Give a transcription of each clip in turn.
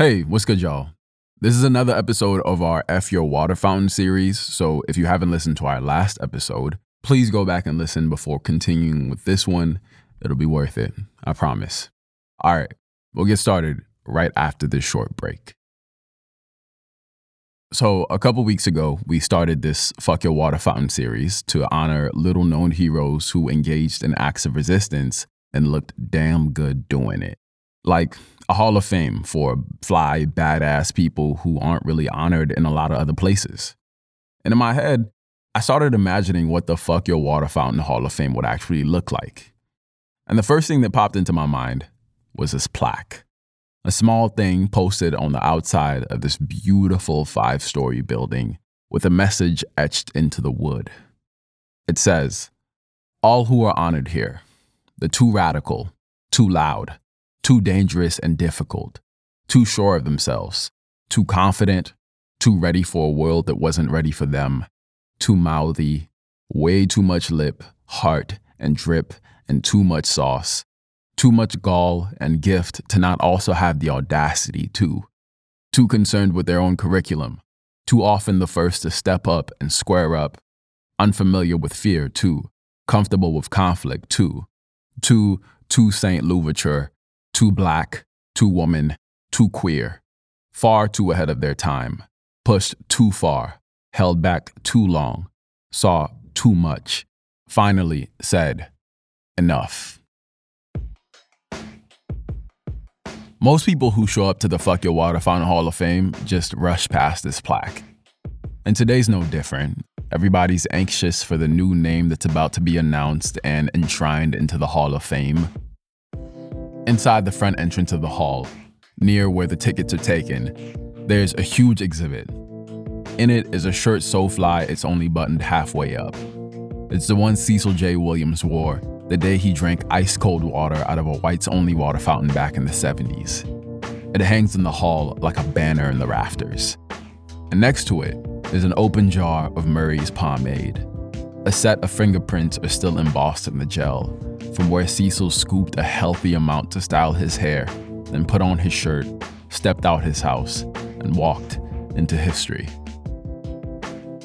Hey, what's good, y'all? This is another episode of our F Your Water Fountain series. So if you haven't listened to our last episode, please go back and listen before continuing with this one. It'll be worth it. I promise. All right, we'll get started right after this short break. So, a couple weeks ago, we started this Fuck Your Water Fountain series to honor little known heroes who engaged in acts of resistance and looked damn good doing it. Like a Hall of Fame for fly, badass people who aren't really honored in a lot of other places. And in my head, I started imagining what the Fuck Your Water Fountain Hall of Fame would actually look like. And the first thing that popped into my mind was this plaque a small thing posted on the outside of this beautiful five story building with a message etched into the wood. It says, All who are honored here, the too radical, too loud, too dangerous and difficult, too sure of themselves, too confident, too ready for a world that wasn't ready for them, too mouthy, way too much lip, heart, and drip, and too much sauce, too much gall and gift to not also have the audacity to. Too concerned with their own curriculum, too often the first to step up and square up, unfamiliar with fear too, comfortable with conflict too, too, too St. Louverture, too black, too woman, too queer, far too ahead of their time, pushed too far, held back too long, saw too much, finally said, enough. Most people who show up to the Fuck Your Water Fountain Hall of Fame just rush past this plaque. And today's no different. Everybody's anxious for the new name that's about to be announced and enshrined into the Hall of Fame. Inside the front entrance of the hall, near where the tickets are taken, there's a huge exhibit. In it is a shirt so fly it's only buttoned halfway up. It's the one Cecil J. Williams wore the day he drank ice cold water out of a whites only water fountain back in the 70s. It hangs in the hall like a banner in the rafters. And next to it is an open jar of Murray's pomade. A set of fingerprints are still embossed in the gel, from where Cecil scooped a healthy amount to style his hair, then put on his shirt, stepped out his house, and walked into history.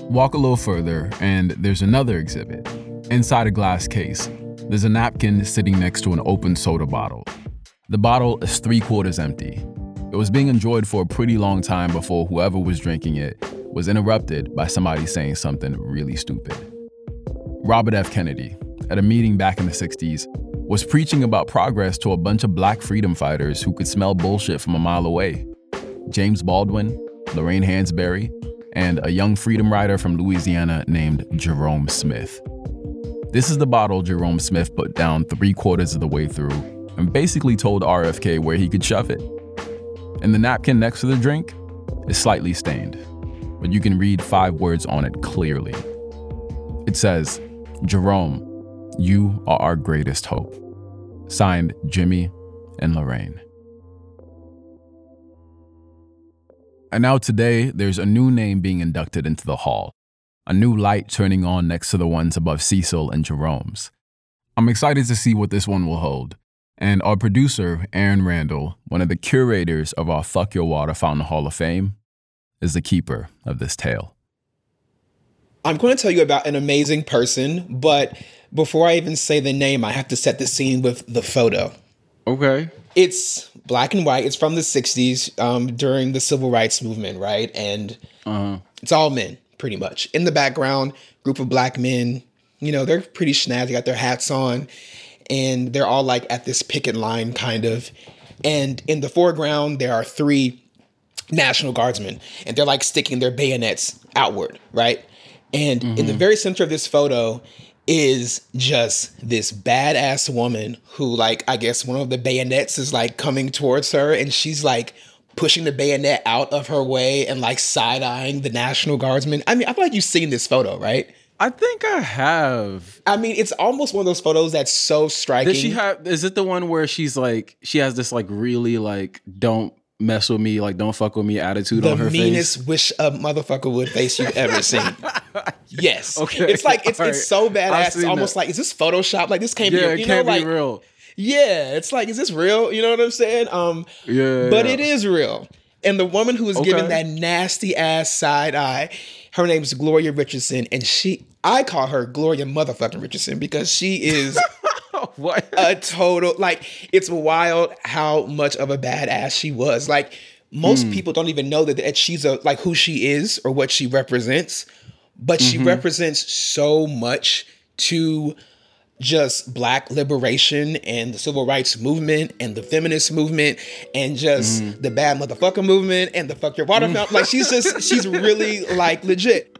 Walk a little further, and there's another exhibit. Inside a glass case, there's a napkin sitting next to an open soda bottle. The bottle is three quarters empty. It was being enjoyed for a pretty long time before whoever was drinking it was interrupted by somebody saying something really stupid. Robert F. Kennedy, at a meeting back in the 60s, was preaching about progress to a bunch of black freedom fighters who could smell bullshit from a mile away. James Baldwin, Lorraine Hansberry, and a young freedom rider from Louisiana named Jerome Smith. This is the bottle Jerome Smith put down three quarters of the way through and basically told RFK where he could shove it. And the napkin next to the drink is slightly stained, but you can read five words on it clearly. It says, Jerome, you are our greatest hope. Signed Jimmy and Lorraine. And now today, there's a new name being inducted into the hall a new light turning on next to the ones above Cecil and Jerome's. I'm excited to see what this one will hold. And our producer, Aaron Randall, one of the curators of our Fuck Your Water Fountain Hall of Fame, is the keeper of this tale. I'm going to tell you about an amazing person, but before I even say the name, I have to set the scene with the photo. Okay. It's black and white. It's from the 60s um, during the civil rights movement, right? And uh-huh. it's all men pretty much. In the background, group of black men, you know, they're pretty snazzy, got their hats on, and they're all like at this picket line kind of. And in the foreground, there are three National Guardsmen, and they're like sticking their bayonets outward, right? And mm-hmm. in the mm-hmm. very center of this photo is just this badass woman who, like, I guess one of the bayonets is like coming towards her, and she's like pushing the bayonet out of her way and like side eyeing the National Guardsmen. I mean, I feel like you've seen this photo, right? I think I have. I mean, it's almost one of those photos that's so striking. Does she have? Is it the one where she's like, she has this like really like don't mess with me, like don't fuck with me attitude the on her face? The meanest wish a motherfucker would face you've ever seen. yes. Okay. It's like it's it's so badass. It's almost that. like is this Photoshop? Like this can't yeah, be. You it can't know, be like, real yeah, it's like, is this real? You know what I'm saying? Um, yeah. But it is real. And the woman who was okay. giving that nasty ass side eye, her name's Gloria Richardson, and she I call her Gloria motherfucking Richardson because she is what a total like it's wild how much of a badass she was. Like most mm. people don't even know that, that she's a like who she is or what she represents, but mm-hmm. she represents so much to just black liberation and the civil rights movement and the feminist movement and just mm. the bad motherfucker movement and the fuck your water fountain. like she's just she's really like legit.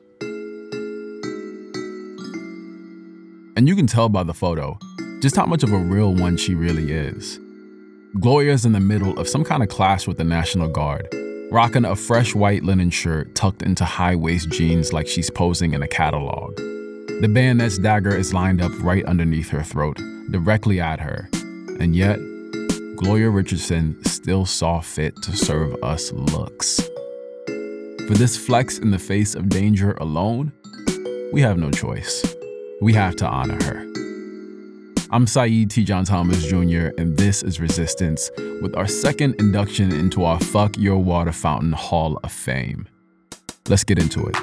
And you can tell by the photo just how much of a real one she really is. Gloria's in the middle of some kind of clash with the National Guard, rocking a fresh white linen shirt tucked into high waist jeans like she's posing in a catalog. The bayonet's dagger is lined up right underneath her throat, directly at her. And yet, Gloria Richardson still saw fit to serve us looks. For this flex in the face of danger alone, we have no choice. We have to honor her. I'm Saidu Tejan-Thomas Jr., and this is Resistance with our second induction into our Fuck Your Water Fountain Hall of Fame. Let's get into it.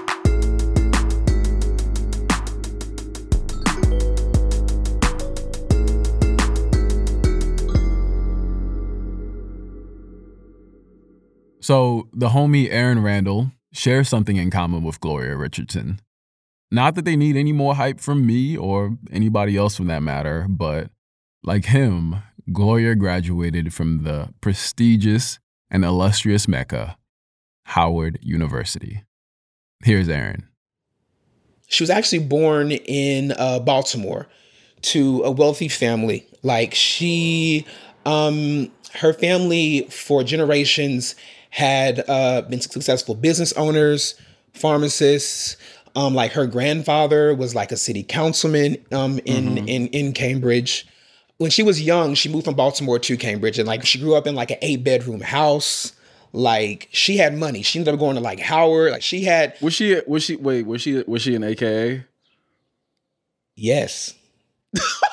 So, the homie Aaron Randall shares something in common with Gloria Richardson. Not that they need any more hype from me or anybody else for that matter, but like him, Gloria graduated from the prestigious and illustrious Mecca, Howard University. Here's Aaron. She was actually born in uh, Baltimore to a wealthy family. Like she, um, her family for generations had uh, been successful business owners, pharmacists. Um, like her grandfather was like a city councilman um, in mm-hmm. in in Cambridge. When she was young, she moved from Baltimore to Cambridge, and like she grew up in like an eight bedroom house. Like she had money. She ended up going to like Howard. Like she had. Was she? Was she? Wait. Was she? Was she an AKA? Yes.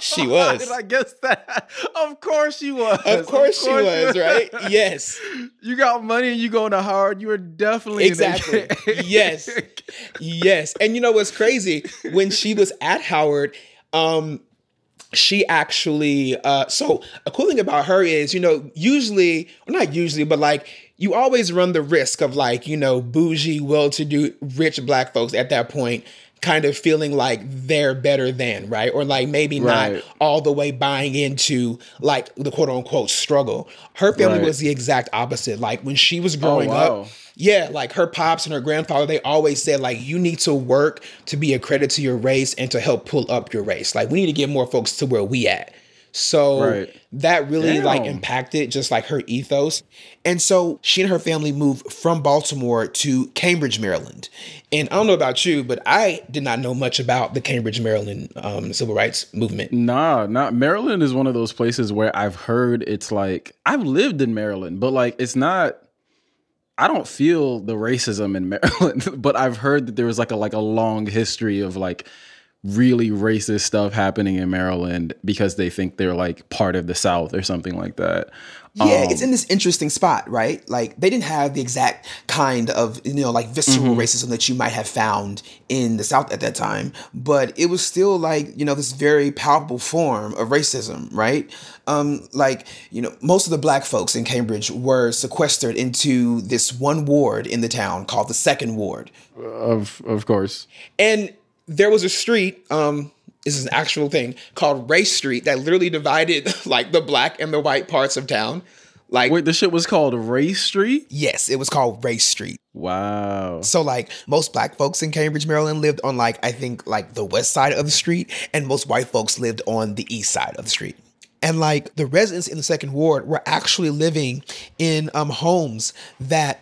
She was. did I guess that? Of course she was. Of course, of course she was, right? Yes. You got money and you going to Howard. You are definitely exactly. yes, yes. And you know what's crazy? When she was at Howard, um, she actually. Uh, so a cool thing about her is, you know, usually, well, not usually, but like you always run the risk of like, you know, bougie, well-to-do, rich black folks at that point kind of feeling like they're better than, right? Or like maybe right. not all the way buying into like the quote unquote struggle. Her family right. was the exact opposite. Like when she was oh, growing oh, wow. up, yeah, like her pops and her grandfather, they always said like you need to work to be a credit to your race and to help pull up your race. Like we need to get more folks to where we at. So right. that really Damn. like impacted just like her ethos. And so she and her family moved from Baltimore to Cambridge, Maryland. And I don't know about you, but I did not know much about the Cambridge, Maryland um, civil rights movement. Nah, not Maryland is one of those places where I've heard it's like I've lived in Maryland, but like it's not I don't feel the racism in Maryland, but I've heard that there was like a like a long history of like really racist stuff happening in Maryland because they think they're like part of the South or something like that. Yeah, um, it's in this interesting spot, right? Like they didn't have the exact kind of you know like visceral mm-hmm. racism that you might have found in the South at that time, but it was still like you know this very palpable form of racism, right? Um, like you know most of the black folks in Cambridge were sequestered into this one ward in the town called the Second Ward. Of of course, and there was a street, um, this is an actual thing called Race Street that literally divided like the black and the white parts of town. Like Wait, the shit was called Race Street? Yes, it was called Race Street. Wow. So like most black folks in Cambridge, Maryland lived on like I think like the west side of the street and most white folks lived on the east side of the street. And like the residents in the second ward were actually living in um homes that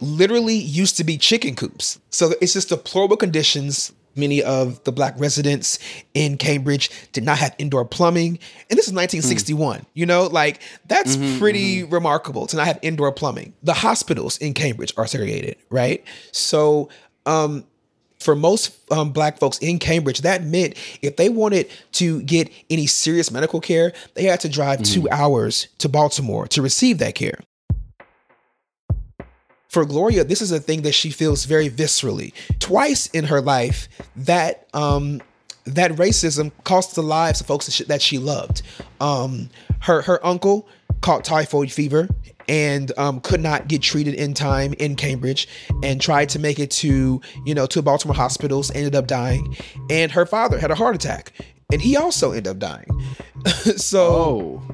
literally used to be chicken coops. So it's just deplorable conditions Many of the black residents in Cambridge did not have indoor plumbing. And this is 1961. Mm. You know, like that's mm-hmm, pretty mm-hmm. remarkable to not have indoor plumbing. The hospitals in Cambridge are segregated, right? So, um, for most um, black folks in Cambridge, that meant if they wanted to get any serious medical care, they had to drive mm-hmm. two hours to Baltimore to receive that care. For Gloria, this is a thing that she feels very viscerally. Twice in her life, that um, that racism cost the lives of folks that she, that she loved. Um, her her uncle caught typhoid fever and um, could not get treated in time in Cambridge and tried to make it to you know to Baltimore hospitals ended up dying and her father had a heart attack and he also ended up dying so oh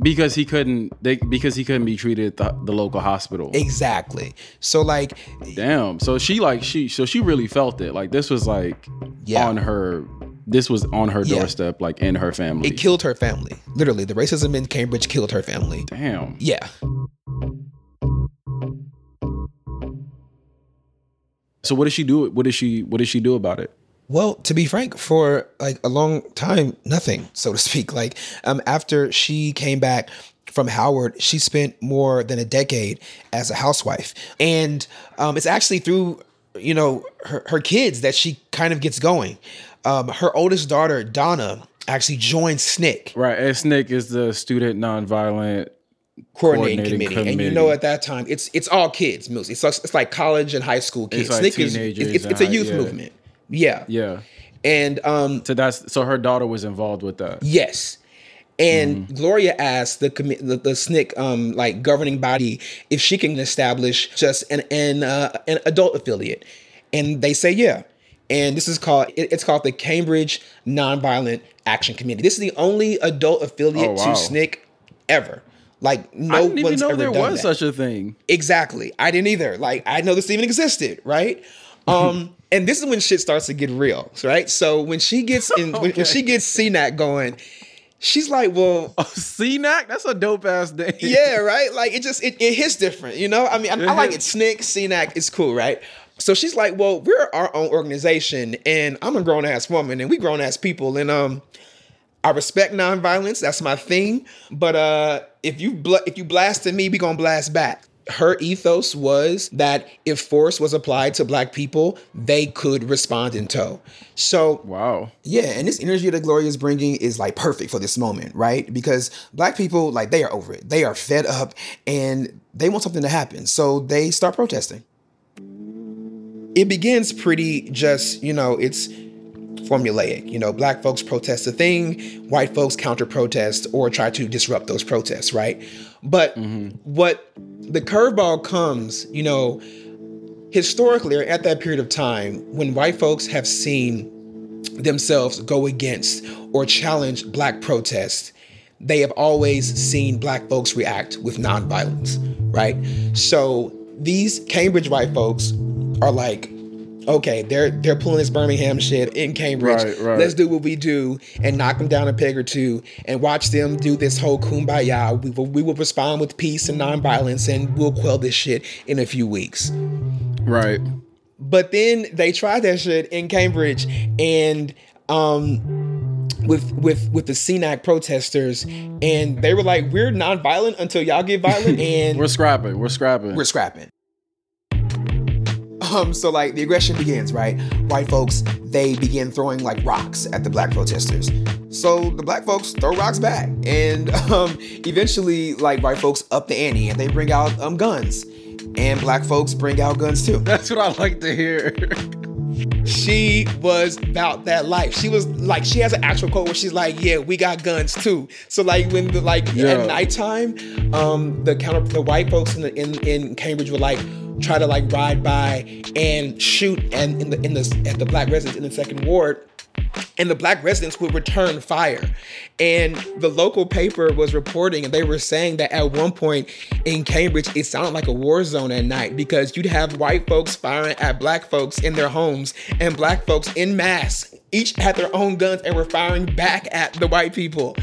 because he couldn't they because he couldn't be treated at the, the local hospital. Exactly. So like damn. So she like she so she really felt it. Like this was like Yeah. on her this was on her Yeah. doorstep like in her family. It killed her family. Literally the racism in Cambridge killed her family. Damn. Yeah. So what did she do what did she what did she do about it Well, to be frank, for like a long time, nothing, so to speak. Like um, after she came back from Howard, she spent more than a decade as a housewife, and um, it's actually through you know her, her kids that she kind of gets going. Um, her oldest daughter, Donna, actually joined SNCC right and SNCC is the student nonviolent coordinating, Coordinating committee. and you know at that time it's it's all kids mostly. It's like, it's like college and high school kids. It's like SNCC is teenagers it's, it's a youth yeah. movement. Yeah, yeah and um, so that's so her daughter was involved with that Yes. And Gloria asked the, the the SNCC um like governing body if she can establish just an an uh, an adult affiliate, and they say yeah. And this is called it- it's called the Cambridge Nonviolent Action Committee. This is the only adult affiliate Oh, wow. to SNCC ever. Like no I didn't even one's know ever there done was that. such a thing Exactly. I didn't either. Like I know this even existed, right? Um, and this is when shit starts to get real, right? So when she gets in, when, when she gets CNAC going, she's like, well, CNAC that's a dope ass name yeah, right. Like it just it, it hits different, you know. I mean, I, I like it. SNCC, CNAC is cool, right? So she's like, well, we're our own organization, and I'm a grown ass woman, and we grown ass people, and um. I respect nonviolence. That's my thing. But uh, if you bl- if you blasted me, we gonna blast back. Her ethos was that if force was applied to black people, they could respond in tow. So wow yeah, and this energy that Gloria is bringing is like perfect for this moment, right? Because black people, like, they are over it. They are fed up and they want something to happen. So they start protesting. It begins pretty just, you know, it's formulaic. You know, black folks protest a thing, white folks counter protest or try to disrupt those protests, right? But mm-hmm. what the curveball comes, you know, historically or at that period of time when white folks have seen themselves go against or challenge black protest, they have always seen black folks react with nonviolence, right? So these Cambridge white folks are like, okay, they're they're pulling this Birmingham shit in Cambridge. Right, right. Let's do what we do and knock them down a peg or two and watch them do this whole kumbaya. We will, we will respond with peace and nonviolence and we'll quell this shit in a few weeks. right But then they tried that shit in Cambridge and um with with with the CNAC protesters and they were like, we're nonviolent until y'all get violent and we're scrapping we're scrapping we're scrapping. Um, so like the aggression begins, right? White folks they begin throwing like rocks at the black protesters. So the black folks throw rocks back, and um, eventually like white folks up the ante and they bring out um guns, and black folks bring out guns too. that's what i like to hear she was about that life. She was like, she has an actual quote where she's like, "Yeah, we got guns too." So like when the like Yeah. at nighttime, um, the counter the white folks in the, in in Cambridge would like try to like ride by and shoot and in the in the at the black residents in the second ward and the black residents would return fire. And the local paper was reporting, and they were saying that at one point in Cambridge, it sounded like a war zone at night because you'd have white folks firing at black folks in their homes, and black folks in mass each had their own guns and were firing back at the white people.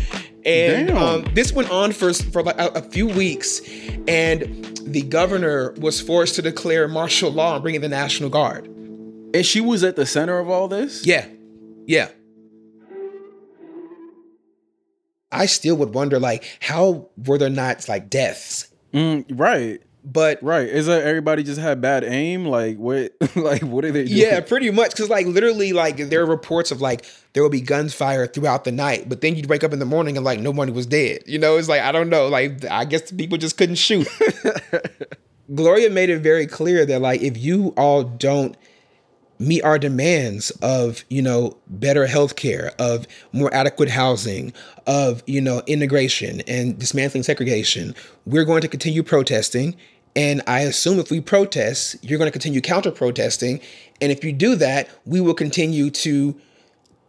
And um, this went on for for like a, a few weeks, and the governor was forced to declare martial law and bring in the National Guard. and she was at the center of all this Yeah. Yeah. I still would wonder, like, how were there not like deaths? Mm, right But right is that everybody just had bad aim like what like what are they doing yeah, pretty much. Because like literally, like there are reports of like there would be gunfire throughout the night, but then you'd wake up in the morning and like nobody was dead. You know, it's like I don't know. Like I guess the people just couldn't shoot. Gloria made it very clear that like if you all don't meet our demands of you know better health care of more adequate housing of you know integration and dismantling segregation. We're going to continue protesting and i assume if we protest you're going to continue counter protesting and if you do that we will continue to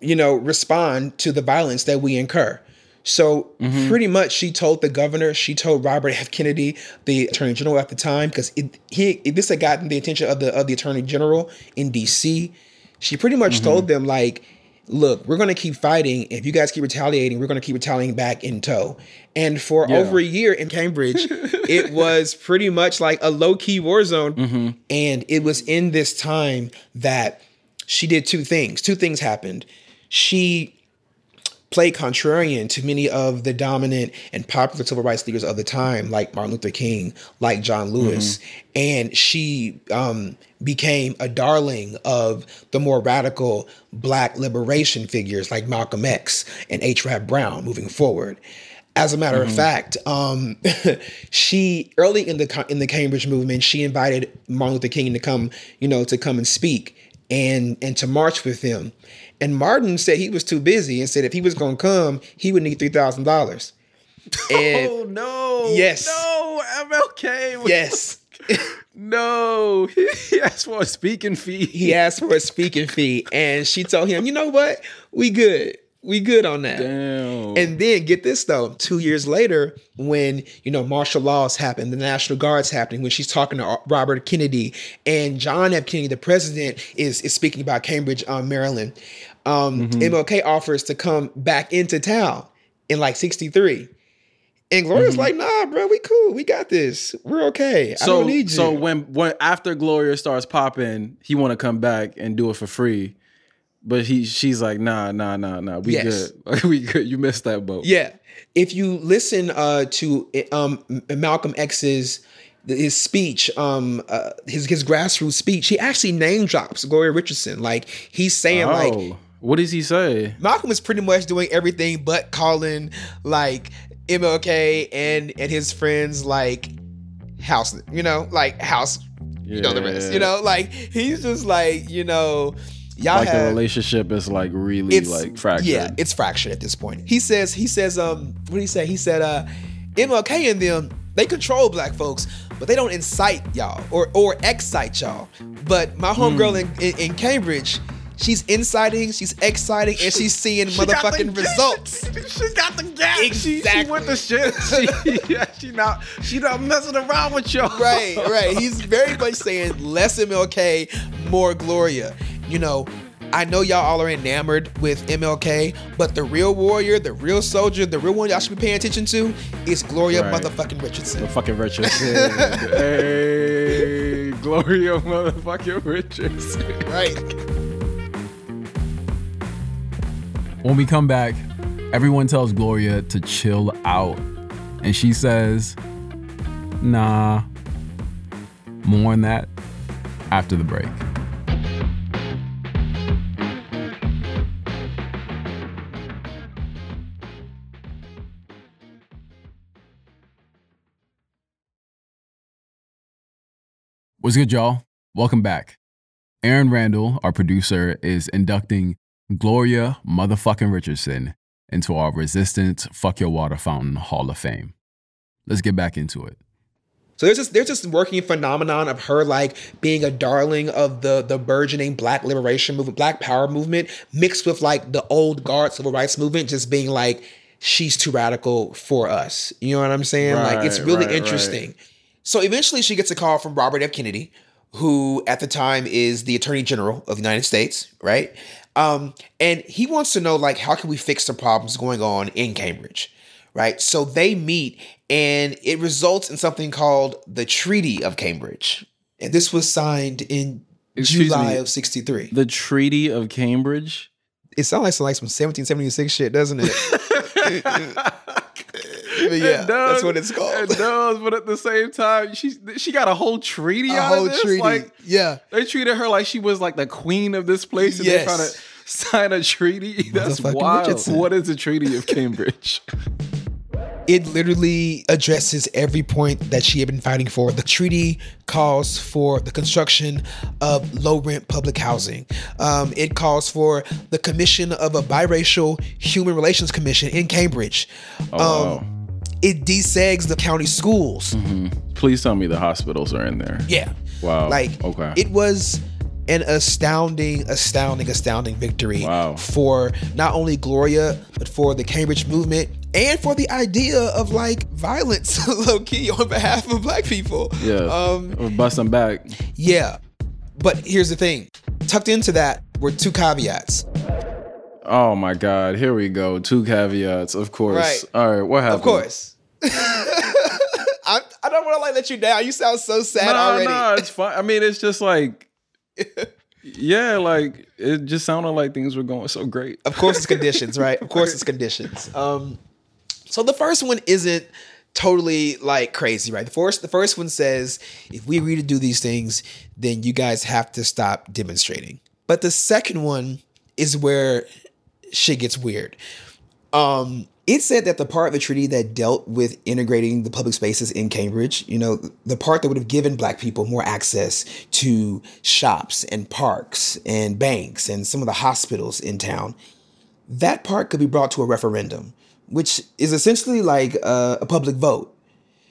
you know respond to the violence that we incur so mm-hmm. pretty much, she told the governor, she told Robert F. Kennedy, the attorney general at the time, because he this had gotten the attention of the of the attorney general in D.C. She pretty much mm-hmm. told them like, look, we're going to keep fighting. If you guys keep retaliating, we're going to keep retaliating back in tow. And for yeah. over a year in Cambridge, it was pretty much like a low key war zone. Mm-hmm. And it was in this time that she did two things. Two things happened. She play contrarian to many of the dominant and popular civil rights leaders of the time, like Martin Luther King, like John Lewis. Mm-hmm. And she um, became a darling of the more radical Black liberation figures like Malcolm X and H. Rap Brown moving forward. As a matter mm-hmm. of fact, um, she early in the in the Cambridge movement, she invited Martin Luther King to come, you know, to come and speak and and to march with him. And Martin said he was too busy and said if he was going to come, he would need three thousand dollars. Oh no! Yes. No, MLK. yes. no, he asked for a speaking fee. He asked for a speaking fee, and she told him, "You know what? We good we good on that. Damn. And then get this though, two years later, when you know martial laws happened, the National Guard's happening, when she's talking to Robert Kennedy and John F. Kennedy, the president, is is speaking about Cambridge, um, Maryland. Um, mm-hmm. MLK offers to come back into town in like '63. And Gloria's mm-hmm. like, nah, bro, we cool. We got this. We're okay. So, I don't need you. So when when after Gloria starts popping, he want to come back and do it for free. But he, she's like, nah, nah, nah, nah. We yes. good. we good. You missed that boat. Yeah. If you listen uh, to um, Malcolm X's his speech, um, uh, his his grassroots speech, he actually name drops Gloria Richardson. Like he's saying, oh, like, what does he say? Malcolm is pretty much doing everything but calling like MLK and and his friends like house, you know, like house, yeah. you know the rest, you know, like he's just like you know y'all like have, the relationship is like really like fractured. Yeah, it's fractured at this point. He says, he says, um, what did he say? He said, uh, MLK and them, they control black folks, but they don't incite y'all or or excite y'all. But my homegirl mm. in, in, in Cambridge, She's inciting, she's exciting, and she's seeing she motherfucking results. She got the gas. Exactly. She, she went the shit. She, yeah, she not she not messing around with y'all. Right, right. He's very much saying less MLK, more Gloria you know, I know y'all all are enamored with MLK, but the real warrior, the real soldier, the real one y'all should be paying attention to is Gloria right. motherfucking Richardson. The fucking Richardson. hey, Gloria motherfucking Richardson. Right. When we come back, everyone tells Gloria to chill out. And she says, nah. More on that after the break. What's good, y'all? Welcome back. Aaron Randall, our producer, is inducting Gloria motherfucking Richardson into our Resistance Fuck Your Water Fountain Hall of Fame. Let's get back into it. So there's just there's this working phenomenon of her like being a darling of the the burgeoning Black liberation movement, Black Power movement, mixed with like the old guard civil rights movement, just being like she's too radical for us. You know what I'm saying? Right, like it's really right, interesting. Right. So eventually she gets a call from Robert F. Kennedy, who at the time is the Attorney General of the United States, right? Um, and he wants to know, like, how can we fix the problems going on in Cambridge, right? So they meet and it results in something called the Treaty of Cambridge. And this was signed in Excuse July me, of 63. The Treaty of Cambridge? It sounds like some, like some 1776 shit, doesn't it? but yeah, does, that's what it's called. It does, but at the same time, she she got a whole treaty. A whole treaty. Like, yeah, they treated her like she was like the queen of this place, and yes. they trying to sign a treaty. That's wild. Richardson. What is the Treaty of Cambridge? it literally addresses every point that she had been fighting for. The treaty calls for the construction of low rent public housing. Um, it calls for the commission of a biracial human relations commission in Cambridge. Oh, um, It desegs the county schools. Please tell me the hospitals are in there. Yeah. Wow. Like, Okay. it was an astounding, astounding, astounding victory Wow. for not only Gloria, but for the Cambridge movement and for the idea of like violence, low key, on behalf of black people. Yeah. Um, Or bust them back. yeah. But here's the thing tucked into that were two caveats. Oh my God. Here we go. Two caveats. Of course. Right. All right. What happened? Of course. I, I don't want to like let you down. You sound so sad No, already. no, it's fine. I mean, it's just like, yeah, like it just sounded like things were going so great. Of course, it's conditions, right? Of course, it's conditions. Um, so the first one isn't totally like crazy, right? The first, the first one says, if we agree to do these things, then you guys have to stop demonstrating. But the second one is where shit gets weird. Um, it said that the part of the treaty that dealt with integrating the public spaces in Cambridge, you know, the part that would have given black people more access to shops and parks and banks and some of the hospitals in town, that part could be brought to a referendum, which is essentially like a, a public vote.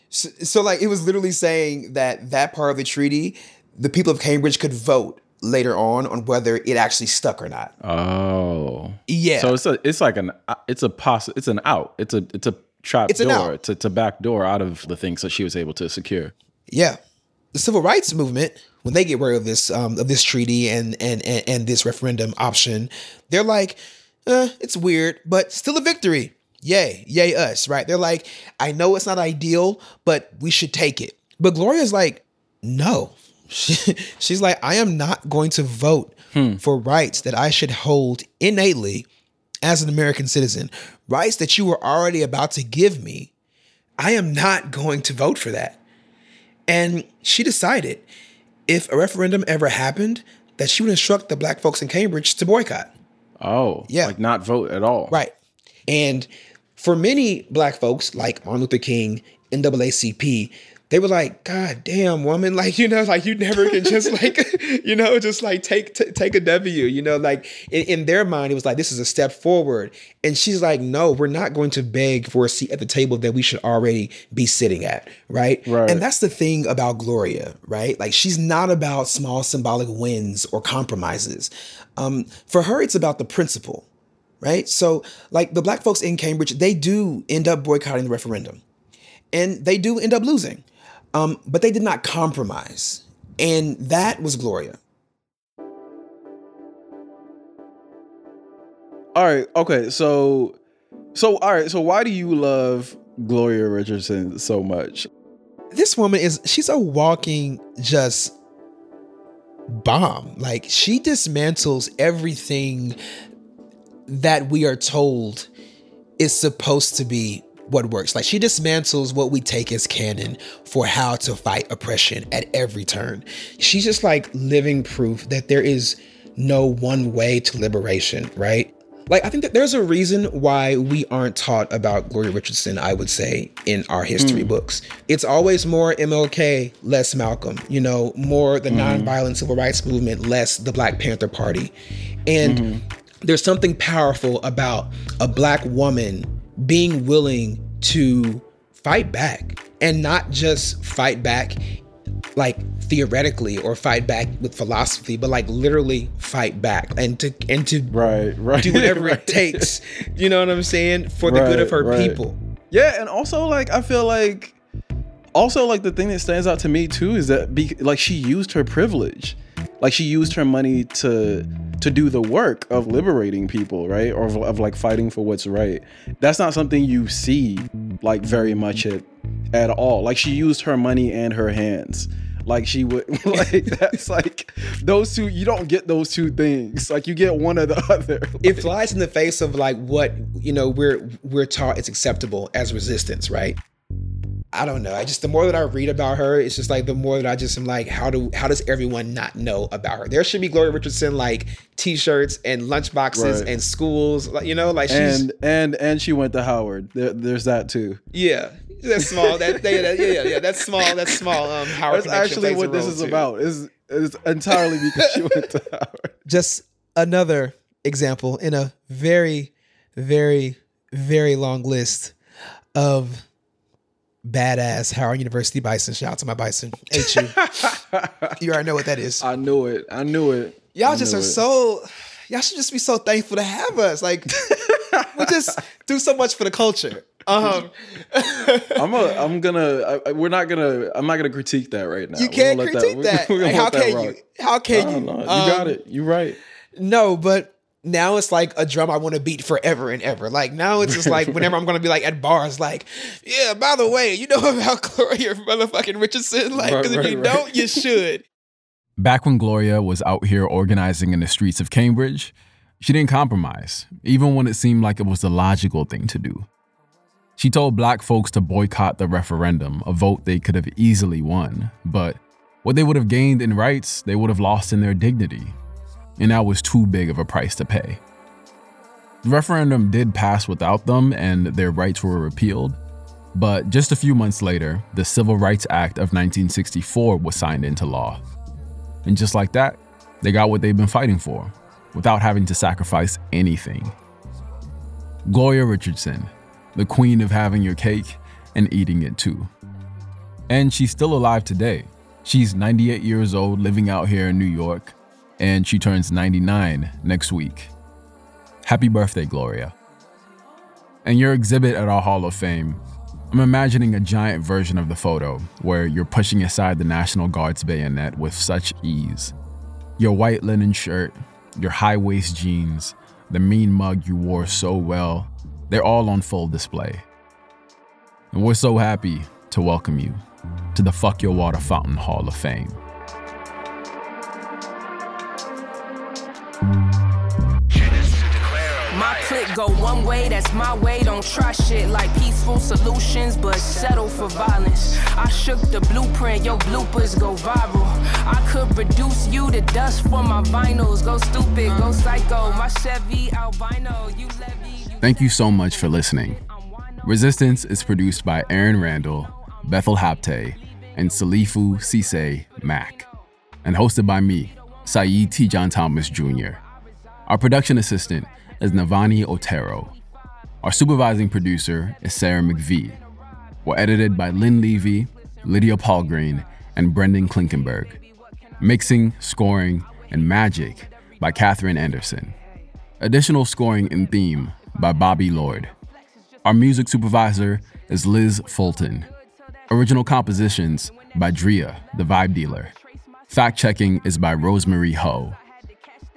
So, so, like, it was literally saying that that part of the treaty, the people of Cambridge could vote later on on whether it actually stuck or not. Oh. Yeah. So it's a it's like an it's a poss it's an out. It's a it's a trap It's door to, to back door out of the things that she was able to secure. Yeah, the civil rights movement when they get rid of this um, of this treaty and and and, and this referendum option, they're like, uh, it's weird, but still a victory. Yay, yay us, right? They're like, I know it's not ideal, but we should take it. But Gloria's like, no. She, she's like, I am not going to vote hmm. for rights that I should hold innately as an American citizen. Rights that you were already about to give me. I am not going to vote for that. And she decided if a referendum ever happened, that she would instruct the black folks in Cambridge to boycott. Oh. Yeah. Like not vote at all. Right. And for many black folks like Martin Luther King, NAACP, they were like, God damn, woman, like, you know, like you never can just like, you know, just like take t- take a W, you know, like in, in their mind, it was like, this is a step forward. And she's like, no, we're not going to beg for a seat at the table that we should already be sitting at. Right. Right. And that's the thing about Gloria, right? Like she's not about small symbolic wins or compromises. Um, for her, it's about the principle right? So, like the black folks in Cambridge, they do end up boycotting the referendum, and they do end up losing, um, but they did not compromise, and that was Gloria. All right. Okay. So, so all right. So why do you love Gloria Richardson so much? This woman is she's a walking just bomb. Like she dismantles everything that we are told is supposed to be what works. Like she dismantles what we take as canon for how to fight oppression at every turn. She's just like living proof that there is no one way to liberation, right? Like I think that there's a reason why we aren't taught about Gloria Richardson, I would say, in our history hmm. books. It's always more MLK, less Malcolm, you know, more the hmm. nonviolent civil rights movement, less the Black Panther Party. And hmm. there's something powerful about a black woman being willing to fight back and not just fight back like theoretically or fight back with philosophy but like literally fight back and to and to Right. Right. do whatever Right. it takes you know what i'm saying for the good of her Right, right. people Yeah, and also like I feel like also like the thing that stands out to me too is that be, like she used her privilege. Like she used her money to to do the work of liberating people, right? Or of, of like fighting for what's right. That's not something you see like very much at at all. Like she used her money and her hands. Like she would like that's like those two you don't get those two things. Like you get one or the other. it flies in the face of like what you know we're we're taught it's acceptable as resistance right I don't know. I just the more that I read about her, it's just like the more that I just am like, how do how does everyone not know about her? There should be Gloria Richardson like T-shirts and lunchboxes right. and schools, like you know, like she's and and and she went to Howard. There, there's that too. Yeah, that's small. That, that, yeah, yeah, yeah, that's small. That's small. Um, Howard. That's actually what this is too. about. Is is entirely because she went to Howard. Just another example in a very, very, very long list of badass Howard University Bison. Shout out to my Bison. HU. you you already know what that is. I knew it. I knew it. Y'all I just are it. so y'all should just be so thankful to have us. Like we just do so much for the culture. Um, I'm a, I'm gonna I, we're not gonna I'm not gonna critique that right now. You can't critique that. that. Like, how can you? How can you? you got um, it. You're right. No, but now it's like a drum I want to beat forever and ever. Like now it's just like whenever I'm gonna be like at bars, like, yeah, by the way, you know about Gloria motherfucking Richardson? Like, because right, if you right. don't, you should. Back when Gloria was out here organizing in the streets of Cambridge, she didn't compromise, even when it seemed like it was the logical thing to do. She told black folks to boycott the referendum, a vote they could have easily won, but what they would have gained in rights, they would have lost in their dignity and that was too big of a price to pay. The referendum did pass without them, and their rights were repealed. But just a few months later, the Civil Rights Act of 1964 was signed into law. And just like that, they got what they've been fighting for, without having to sacrifice anything. Gloria Richardson, the queen of having your cake and eating it too. And she's still alive today. She's 98 years old, living out here in New York, and she turns 99 next week. Happy birthday, Gloria. And your exhibit at our Hall of Fame, I'm imagining a giant version of the photo where you're pushing aside the National Guard's bayonet with such ease. Your white linen shirt, your high waist jeans, the mean mug you wore so well, they're all on full display. And we're so happy to welcome you to the Fuck Your Water Fountain Hall of Fame. Go one way, that's my way. Don't try shit like peaceful solutions, but settle for violence. I shook the blueprint, your bloopers go viral. I could reduce you to dust for my vinyls. Go stupid, go psycho. My Chevy albino, you levy. Thank you so much for listening. Resistance is produced by Aaron Randall, Bethel Habte, and Salifu Sise Mack, and hosted by me, Saidu Tejan-Thomas Jr. Our production assistant is Navani Otero. Our supervising producer is Sarah McVie. We're edited by Lynn Levy, Lydia Polgreen, and Brendan Klinkenberg. Mixing, scoring, and magic by Catherine Anderson. Additional scoring and theme by Bobby Lord. Our music supervisor is Liz Fulton. Original compositions by Drea, the vibe dealer. Fact checking is by Rosemary Ho.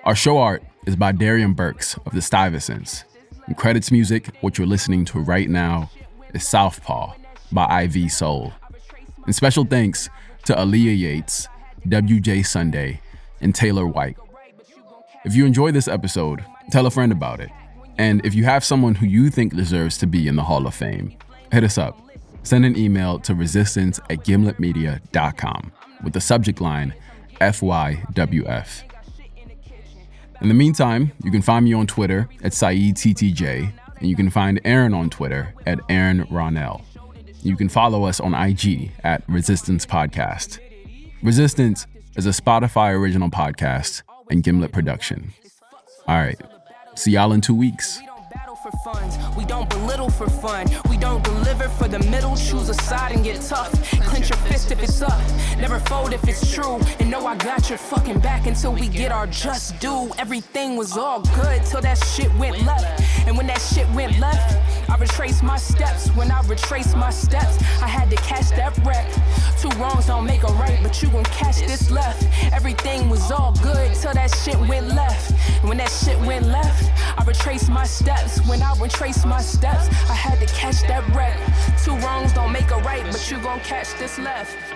Our show art is by Darian Burks of the Stuyvesants. And credits music, what you're listening to right now, is Southpaw by IV Soul. And special thanks to Aaliyah Yates, WJ Sunday, and Taylor White. If you enjoy this episode, tell a friend about it. And if you have someone who you think deserves to be in the Hall of Fame, hit us up. Send an email to resistance at gimletmedia.com with the subject line FYWF. In the meantime, you can find me on Twitter at SaeedTTJ, and you can find Aaron on Twitter at Aaron Ronell. You can follow us on IG at Resistance Podcast. Resistance is a Spotify original podcast and Gimlet production. All right, see y'all in two weeks for funds. We don't belittle for fun. We don't deliver for the middle. Choose a side and get tough. Clench your fist if it's up. Never fold if it's true. And know I got your fucking back until we get our just due. Everything was all good till that shit went left. And when that shit went left, I retraced my steps. When I retraced my steps, I had to catch that wreck. Two wrongs don't make a right, but you gon' catch this left. Everything was all good till that shit went left. And when that shit went left, I retraced my steps. When I retraced my steps, I had to catch that wreck. Two wrongs don't make a right, but you gon' catch this left.